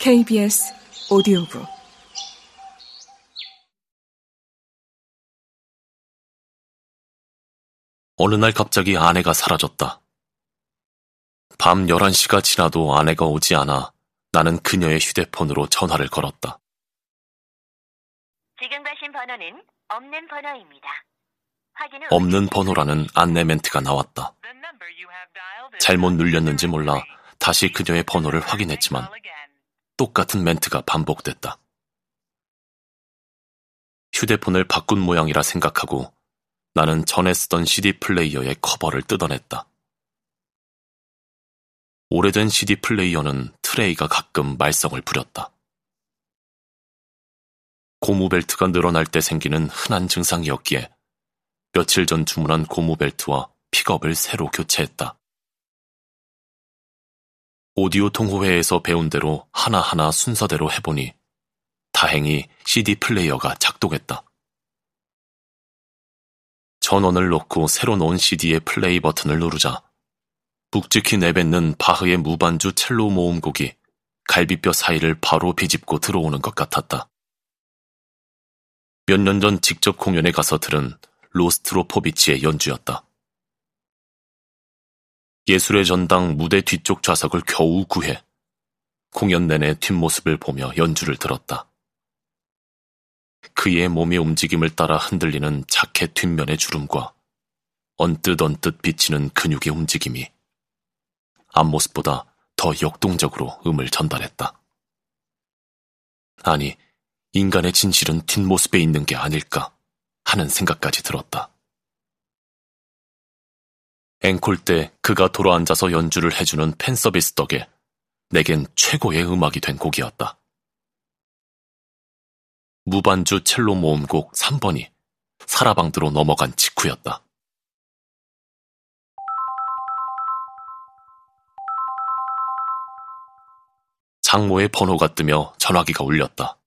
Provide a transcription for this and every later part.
KBS 오디오북 어느 날 갑자기 아내가 사라졌다. 밤 11시가 지나도 아내가 오지 않아 나는 그녀의 휴대폰으로 전화를 걸었다. 지금 가신 번호는 없는 번호입니다. 없는 번호라는 안내 멘트가 나왔다. 잘못 눌렸는지 몰라 다시 그녀의 번호를 확인했지만 똑같은 멘트가 반복됐다. 휴대폰을 바꾼 모양이라 생각하고 나는 전에 쓰던 CD 플레이어의 커버를 뜯어냈다. 오래된 CD 플레이어는 트레이가 가끔 말썽을 부렸다. 고무벨트가 늘어날 때 생기는 흔한 증상이었기에 며칠 전 주문한 고무벨트와 픽업을 새로 교체했다. 오디오 통호회에서 배운 대로 하나하나 순서대로 해보니 다행히 CD 플레이어가 작동했다. 전원을 놓고 새로 놓은 CD의 플레이 버튼을 누르자 묵직히 내뱉는 바흐의 무반주 첼로 모음곡이 갈비뼈 사이를 바로 비집고 들어오는 것 같았다. 몇 년 전 직접 공연에 가서 들은 로스트로포비치의 연주였다. 예술의 전당 무대 뒤쪽 좌석을 겨우 구해 공연 내내 뒷모습을 보며 연주를 들었다. 그의 몸의 움직임을 따라 흔들리는 자켓 뒷면의 주름과 언뜻 언뜻 비치는 근육의 움직임이 앞모습보다 더 역동적으로 음을 전달했다. 아니, 인간의 진실은 뒷모습에 있는 게 아닐까 하는 생각까지 들었다. 앵콜 때 그가 돌아앉아서 연주를 해주는 팬 서비스 덕에 내겐 최고의 음악이 된 곡이었다. 무반주 첼로 모음곡 3번이 사라방드로 넘어간 직후였다. 장모의 번호가 뜨며 전화기가 울렸다.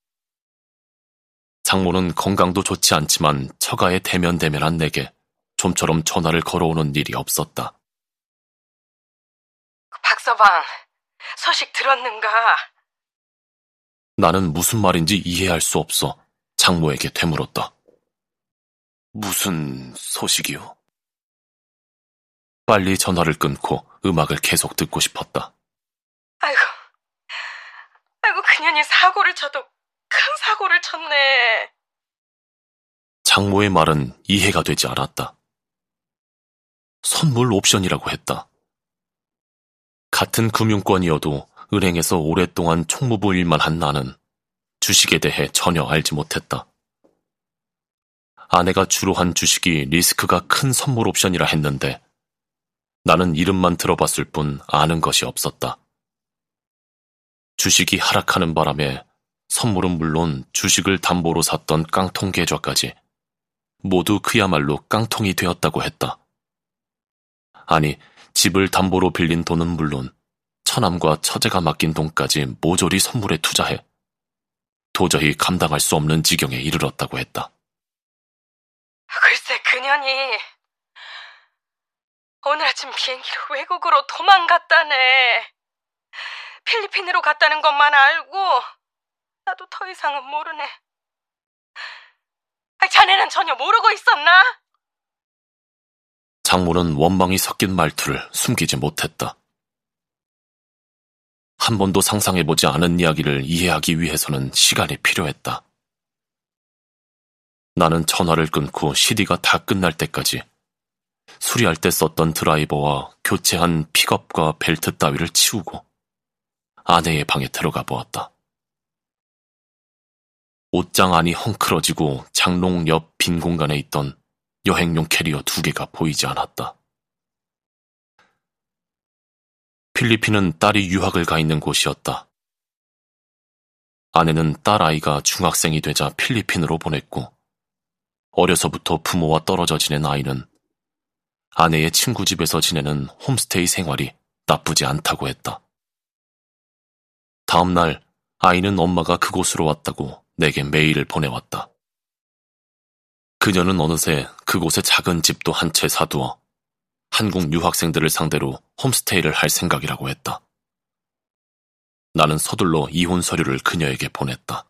장모는 건강도 좋지 않지만 처가에 대면대면한 내게 좀처럼 전화를 걸어오는 일이 없었다. 박서방, 소식 들었는가? 나는 무슨 말인지 이해할 수 없어 장모에게 되물었다. 무슨 소식이요? 빨리 전화를 끊고 음악을 계속 듣고 싶었다. 아이고, 아이고, 그년이 사고를 쳐도 큰 사고를 쳤네. 장모의 말은 이해가 되지 않았다. 선물 옵션이라고 했다. 같은 금융권이어도 은행에서 오랫동안 총무부 일만 한 나는 주식에 대해 전혀 알지 못했다. 아내가 주로 한 주식이 리스크가 큰 선물 옵션이라 했는데 나는 이름만 들어봤을 뿐 아는 것이 없었다. 주식이 하락하는 바람에 선물은 물론 주식을 담보로 샀던 깡통 계좌까지 모두 그야말로 깡통이 되었다고 했다. 아니, 집을 담보로 빌린 돈은 물론 처남과 처제가 맡긴 돈까지 모조리 선물에 투자해 도저히 감당할 수 없는 지경에 이르렀다고 했다. 글쎄, 그년이 오늘 아침 비행기로 외국으로 도망갔다네. 필리핀으로 갔다는 것만 알고 나도 더 이상은 모르네. 아, 자네는 전혀 모르고 있었나? 장모는 원망이 섞인 말투를 숨기지 못했다. 한 번도 상상해보지 않은 이야기를 이해하기 위해서는 시간이 필요했다. 나는 전화를 끊고 CD가 다 끝날 때까지 수리할 때 썼던 드라이버와 교체한 픽업과 벨트 따위를 치우고 아내의 방에 들어가 보았다. 옷장 안이 헝클어지고 장롱 옆 빈 공간에 있던 여행용 캐리어 두 개가 보이지 않았다. 필리핀은 딸이 유학을 가 있는 곳이었다. 아내는 딸 아이가 중학생이 되자 필리핀으로 보냈고, 어려서부터 부모와 떨어져 지낸 아이는 아내의 친구 집에서 지내는 홈스테이 생활이 나쁘지 않다고 했다. 다음 날 아이는 엄마가 그곳으로 왔다고 내게 메일을 보내왔다. 그녀는 어느새 그곳에 작은 집도 한 채 사두어 한국 유학생들을 상대로 홈스테이를 할 생각이라고 했다. 나는 서둘러 이혼 서류를 그녀에게 보냈다.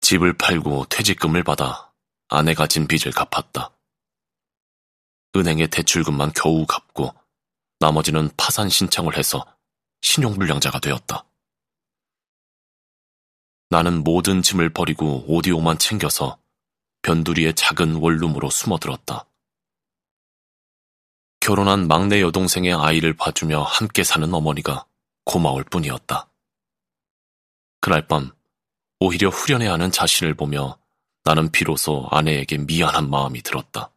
집을 팔고 퇴직금을 받아 아내가 진 빚을 갚았다. 은행의 대출금만 겨우 갚고 나머지는 파산 신청을 해서 신용불량자가 되었다. 나는 모든 짐을 버리고 오디오만 챙겨서 변두리의 작은 원룸으로 숨어들었다. 결혼한 막내 여동생의 아이를 봐주며 함께 사는 어머니가 고마울 뿐이었다. 그날 밤 오히려 후련해하는 자신을 보며 나는 비로소 아내에게 미안한 마음이 들었다.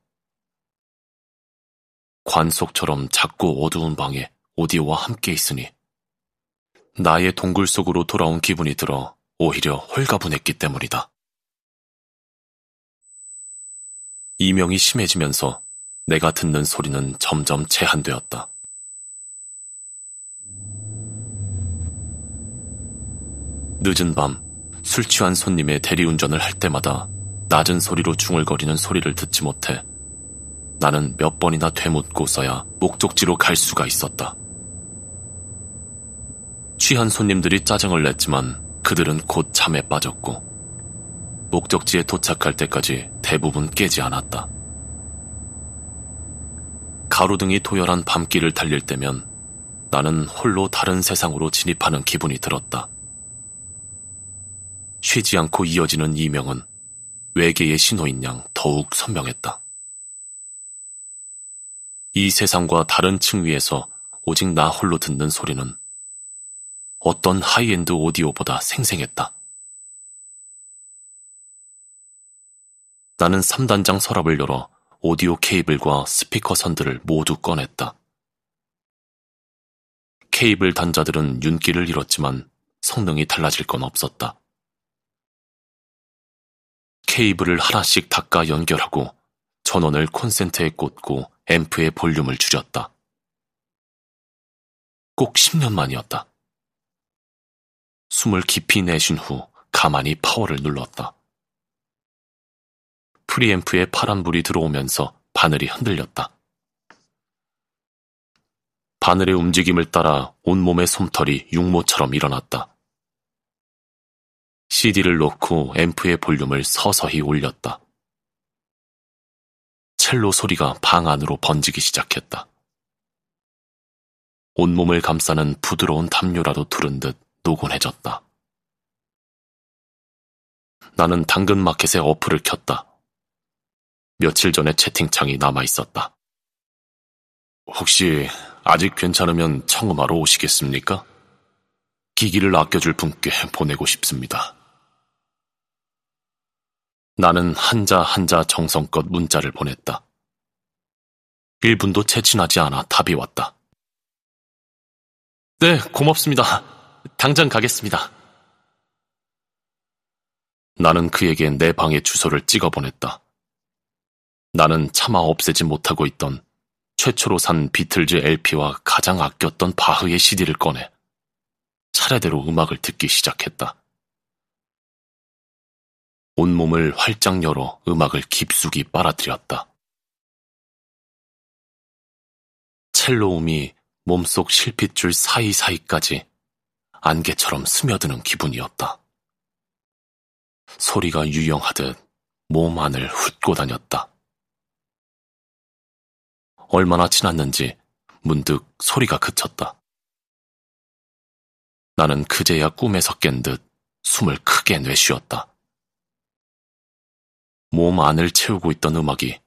관속처럼 작고 어두운 방에 오디오와 함께 있으니 나의 동굴 속으로 돌아온 기분이 들어 오히려 홀가분했기 때문이다. 이명이 심해지면서 내가 듣는 소리는 점점 제한되었다. 늦은 밤, 술 취한 손님의 대리운전을 할 때마다 낮은 소리로 중얼거리는 소리를 듣지 못해 나는 몇 번이나 되묻고서야 목적지로 갈 수가 있었다. 취한 손님들이 짜증을 냈지만 그들은 곧 잠에 빠졌고 목적지에 도착할 때까지 대부분 깨지 않았다. 가로등이 도열한 밤길을 달릴 때면 나는 홀로 다른 세상으로 진입하는 기분이 들었다. 쉬지 않고 이어지는 이명은 외계의 신호인 양 더욱 선명했다. 이 세상과 다른 층 위에서 오직 나 홀로 듣는 소리는 어떤 하이엔드 오디오보다 생생했다. 나는 3단장 서랍을 열어 오디오 케이블과 스피커 선들을 모두 꺼냈다. 케이블 단자들은 윤기를 잃었지만 성능이 달라질 건 없었다. 케이블을 하나씩 닦아 연결하고 전원을 콘센트에 꽂고 앰프의 볼륨을 줄였다. 꼭 10년 만이었다. 숨을 깊이 내쉰 후 가만히 파워를 눌렀다. 프리앰프에 파란 불이 들어오면서 바늘이 흔들렸다. 바늘의 움직임을 따라 온몸의 솜털이 육모처럼 일어났다. CD를 놓고 앰프의 볼륨을 서서히 올렸다. 첼로 소리가 방 안으로 번지기 시작했다. 온몸을 감싸는 부드러운 담요라도 두른 듯 노곤해졌다. 나는 당근마켓의 어플을 켰다. 며칠 전에 채팅창이 남아 있었다. 혹시 아직 괜찮으면 청음하러 오시겠습니까? 기기를 아껴줄 분께 보내고 싶습니다. 나는 한자 한자 정성껏 문자를 보냈다. 1분도 채 지나지 않아 답이 왔다. 네, 고맙습니다. 당장 가겠습니다. 나는 그에게 내 방의 주소를 찍어 보냈다. 나는 차마 없애지 못하고 있던 최초로 산 비틀즈 LP와 가장 아꼈던 바흐의 CD를 꺼내 차례대로 음악을 듣기 시작했다. 온몸을 활짝 열어 음악을 깊숙이 빨아들였다. 첼로음이 몸속 실핏줄 사이사이까지 안개처럼 스며드는 기분이었다. 소리가 유영하듯 몸 안을 훑고 다녔다. 얼마나 지났는지 문득 소리가 그쳤다. 나는 그제야 꿈에서 깬 듯 숨을 크게 내쉬었다. 몸 안을 채우고 있던 음악이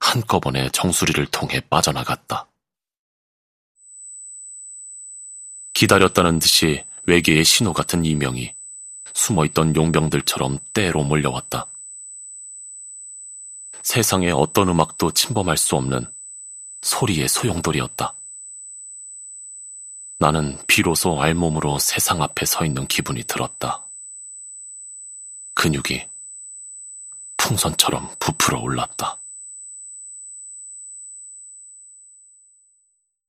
한꺼번에 정수리를 통해 빠져나갔다. 기다렸다는 듯이 외계의 신호 같은 이명이 숨어있던 용병들처럼 때로 몰려왔다. 세상의 어떤 음악도 침범할 수 없는 소리의 소용돌이었다. 나는 비로소 알몸으로 세상 앞에 서 있는 기분이 들었다. 근육이 풍선처럼 부풀어 올랐다.